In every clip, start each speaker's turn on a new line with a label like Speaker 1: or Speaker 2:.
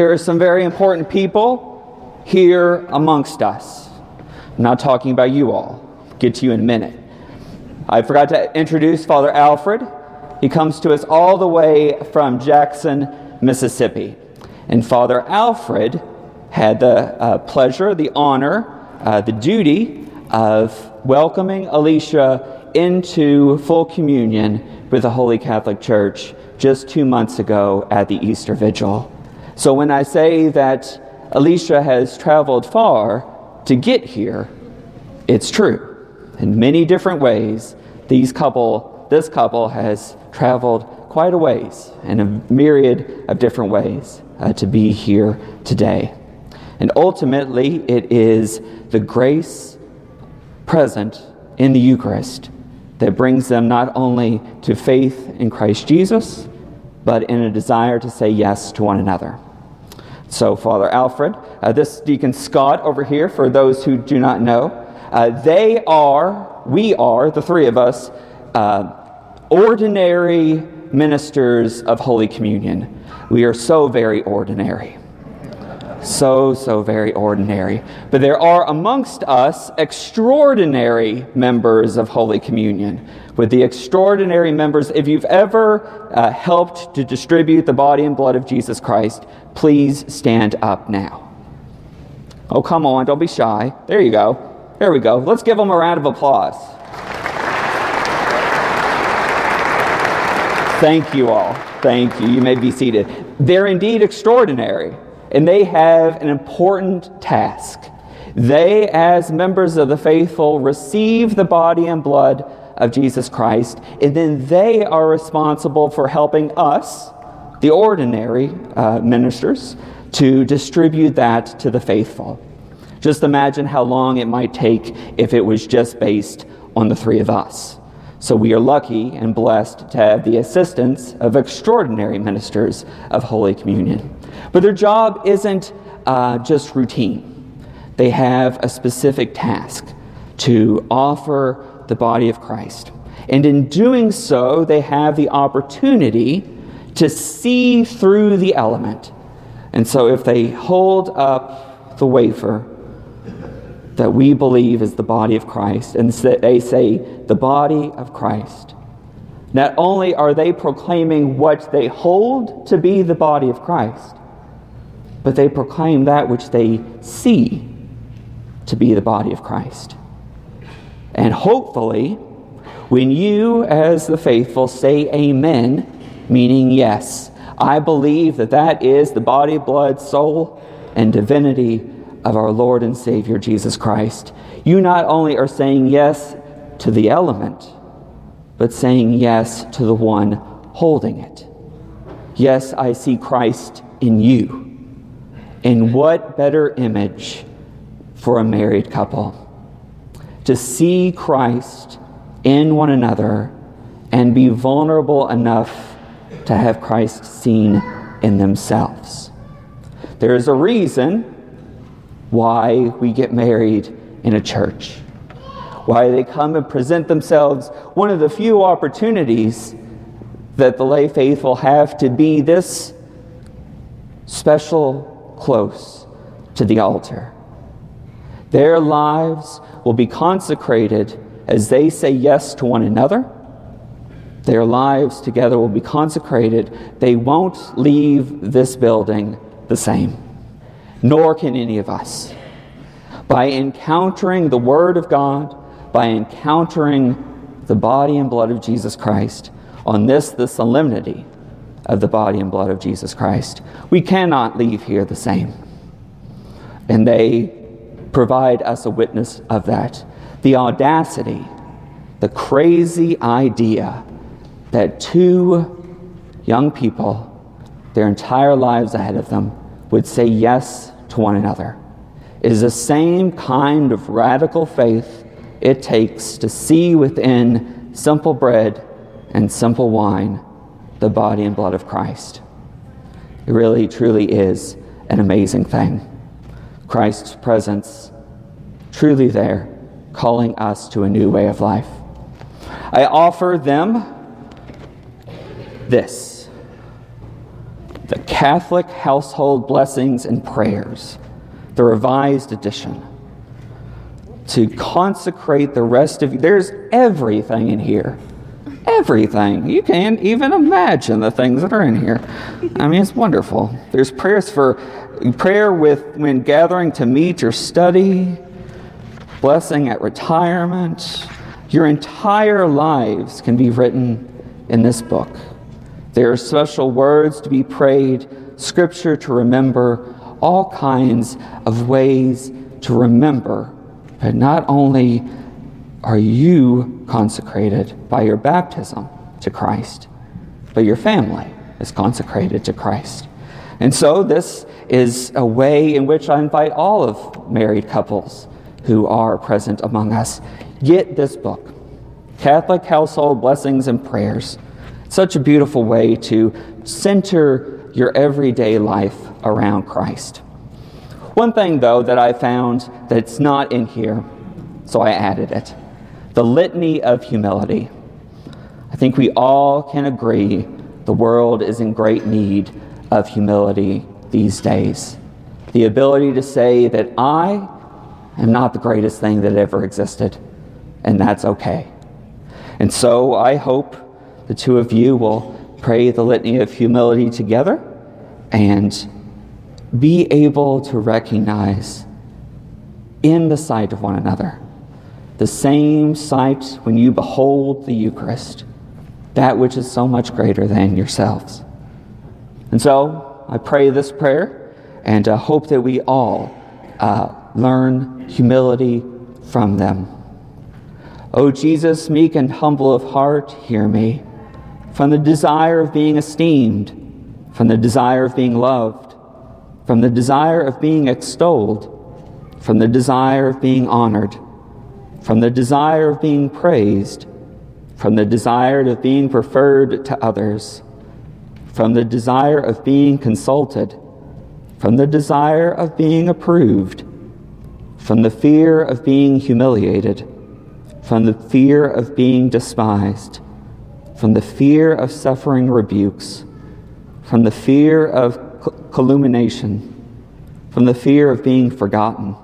Speaker 1: There are some very important people here amongst us. I'm not talking about you all. I'll get to you in a minute. I forgot to introduce Father Alfred. He comes to us all the way from Jackson, Mississippi. And Father Alfred had the uh, pleasure, the honor, uh, the duty of welcoming Alicia into full communion with the Holy Catholic Church just two months ago at the Easter Vigil. So when I say that Alicia has traveled far to get here, it's true. In many different ways, these couple, this couple has traveled quite a ways in a myriad of different ways uh, to be here today. And ultimately, it is the grace present in the Eucharist that brings them not only to faith in Christ Jesus, but in a desire to say yes to one another. So, Father Alfred, uh, this Deacon Scott over here, for those who do not know, uh, they are, we are, the three of us, uh, ordinary ministers of Holy Communion. We are so very ordinary. So, so very ordinary. But there are amongst us extraordinary members of Holy Communion. With the extraordinary members, if you've ever uh, helped to distribute the body and blood of Jesus Christ, please stand up now. Oh, come on, don't be shy. There you go. There we go. Let's give them a round of applause. Thank you all. Thank you. You may be seated. They're indeed extraordinary, and they have an important task. They, as members of the faithful, receive the body and blood of Jesus Christ, and then they are responsible for helping us, the ordinary uh, ministers, to distribute that to the faithful. Just imagine how long it might take if it was just based on the three of us. So we are lucky and blessed to have the assistance of extraordinary ministers of Holy Communion. But their job isn't uh, just routine, they have a specific task to offer the body of Christ. And in doing so, they have the opportunity to see through the element. And so if they hold up the wafer, that we believe is the body of Christ, and they say, the body of Christ. Not only are they proclaiming what they hold to be the body of Christ, but they proclaim that which they see to be the body of Christ. And hopefully, when you, as the faithful, say amen, meaning yes, I believe that that is the body, blood, soul, and divinity of our Lord and Savior Jesus Christ, you not only are saying yes to the element, but saying yes to the one holding it. Yes, I see Christ in you. And what better image for a married couple? To see Christ in one another and be vulnerable enough to have Christ seen in themselves. There is a reason why we get married in a church, why they come and present themselves. One of the few opportunities that the lay faithful have to be this special close to the altar. Their lives will be consecrated as they say yes to one another. Their lives together will be consecrated. They won't leave this building the same nor can any of us. By encountering the Word of God, by encountering the body and blood of Jesus Christ, on this, the solemnity of the body and blood of Jesus Christ, we cannot leave here the same. And they provide us a witness of that. The audacity, the crazy idea that two young people, their entire lives ahead of them, would say yes to one another. Is the same kind of radical faith it takes to see within simple bread and simple wine the body and blood of Christ. It really, truly is an amazing thing. Christ's presence truly there, calling us to a new way of life. I offer them this the Catholic Household Blessings and Prayers, the revised edition, to consecrate the rest of you. There's everything in here. Everything. You can't even imagine the things that are in here. I mean, it's wonderful. There's prayers for prayer with when gathering to meet or study, blessing at retirement. Your entire lives can be written in this book. There are special words to be prayed, scripture to remember, all kinds of ways to remember. But not only are you consecrated by your baptism to Christ, but your family is consecrated to Christ. And so, this is a way in which I invite all of married couples who are present among us. Get this book Catholic Household Blessings and Prayers. Such a beautiful way to center your everyday life around Christ. One thing, though, that I found that's not in here, so I added it the litany of humility. I think we all can agree the world is in great need of humility these days. The ability to say that I am not the greatest thing that ever existed, and that's okay. And so I hope the two of you will pray the litany of humility together and be able to recognize in the sight of one another the same sight when you behold the Eucharist, that which is so much greater than yourselves. And so I pray this prayer and uh, hope that we all uh, learn humility from them. O Jesus, meek and humble of heart, hear me from the desire of being esteemed, from the desire of being loved, from the desire of being extolled, from the desire of being honored, from the desire of being praised, from the desire of being preferred to others, from the desire of being consulted, from the desire of being approved, from the fear of being humiliated, from the fear of being despised from the fear of suffering rebukes, from the fear of calumniation, from the fear of being forgotten,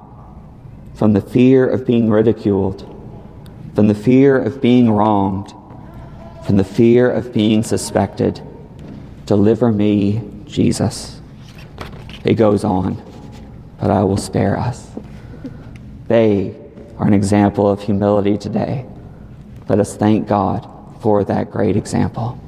Speaker 1: from the fear of being ridiculed, from the fear of being wronged, from the fear of being suspected. Deliver me, Jesus. It goes on, but I will spare us. They are an example of humility today. Let us thank God for that great example.